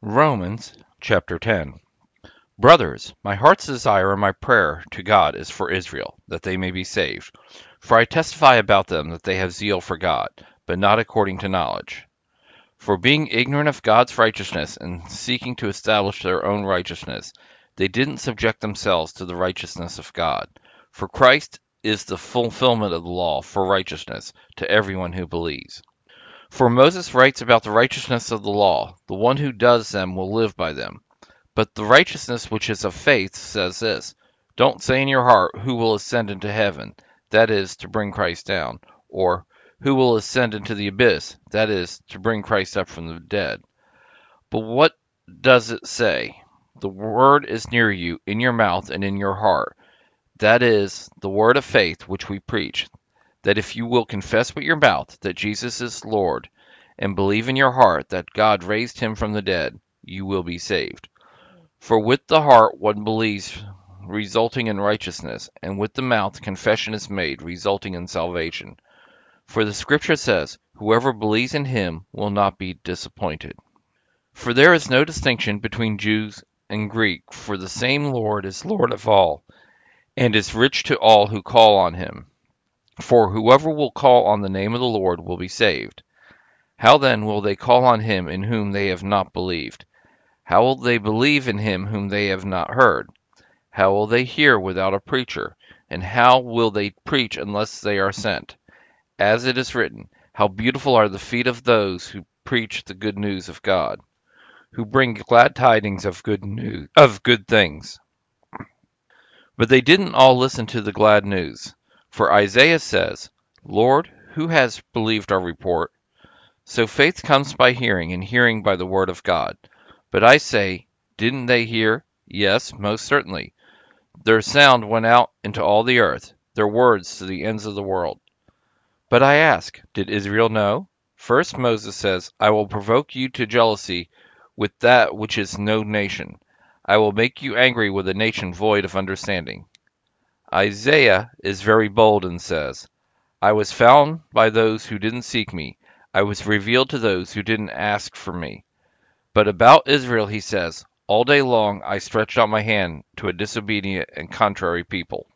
Romans chapter 10. Brothers, my heart's desire and my prayer to God is for Israel, that they may be saved. For I testify about them that they have zeal for God, but not according to knowledge. For being ignorant of God's righteousness and seeking to establish their own righteousness, they didn't subject themselves to the righteousness of God. For Christ is the fulfillment of the law for righteousness to everyone who believes. For Moses writes about the righteousness of the law, the one who does them will live by them. But the righteousness which is of faith says this Don't say in your heart, Who will ascend into heaven? That is, to bring Christ down. Or, Who will ascend into the abyss? That is, to bring Christ up from the dead. But what does it say? The word is near you, in your mouth and in your heart. That is, the word of faith which we preach that if you will confess with your mouth that Jesus is Lord, and believe in your heart that God raised him from the dead, you will be saved. For with the heart one believes, resulting in righteousness, and with the mouth confession is made, resulting in salvation. For the scripture says, Whoever believes in him will not be disappointed. For there is no distinction between Jews and Greek, for the same Lord is Lord of all, and is rich to all who call on him. For whoever will call on the name of the Lord will be saved. How then will they call on him in whom they have not believed? How will they believe in him whom they have not heard? How will they hear without a preacher? And how will they preach unless they are sent? As it is written, How beautiful are the feet of those who preach the good news of God, who bring glad tidings of good news of good things. But they didn't all listen to the glad news. For Isaiah says, Lord, who has believed our report? So faith comes by hearing, and hearing by the word of God. But I say, didn't they hear? Yes, most certainly. Their sound went out into all the earth, their words to the ends of the world. But I ask, did Israel know? First Moses says, I will provoke you to jealousy with that which is no nation. I will make you angry with a nation void of understanding. Isaiah is very bold and says, I was found by those who didn't seek me. I was revealed to those who didn't ask for me. But about Israel he says, All day long I stretched out my hand to a disobedient and contrary people.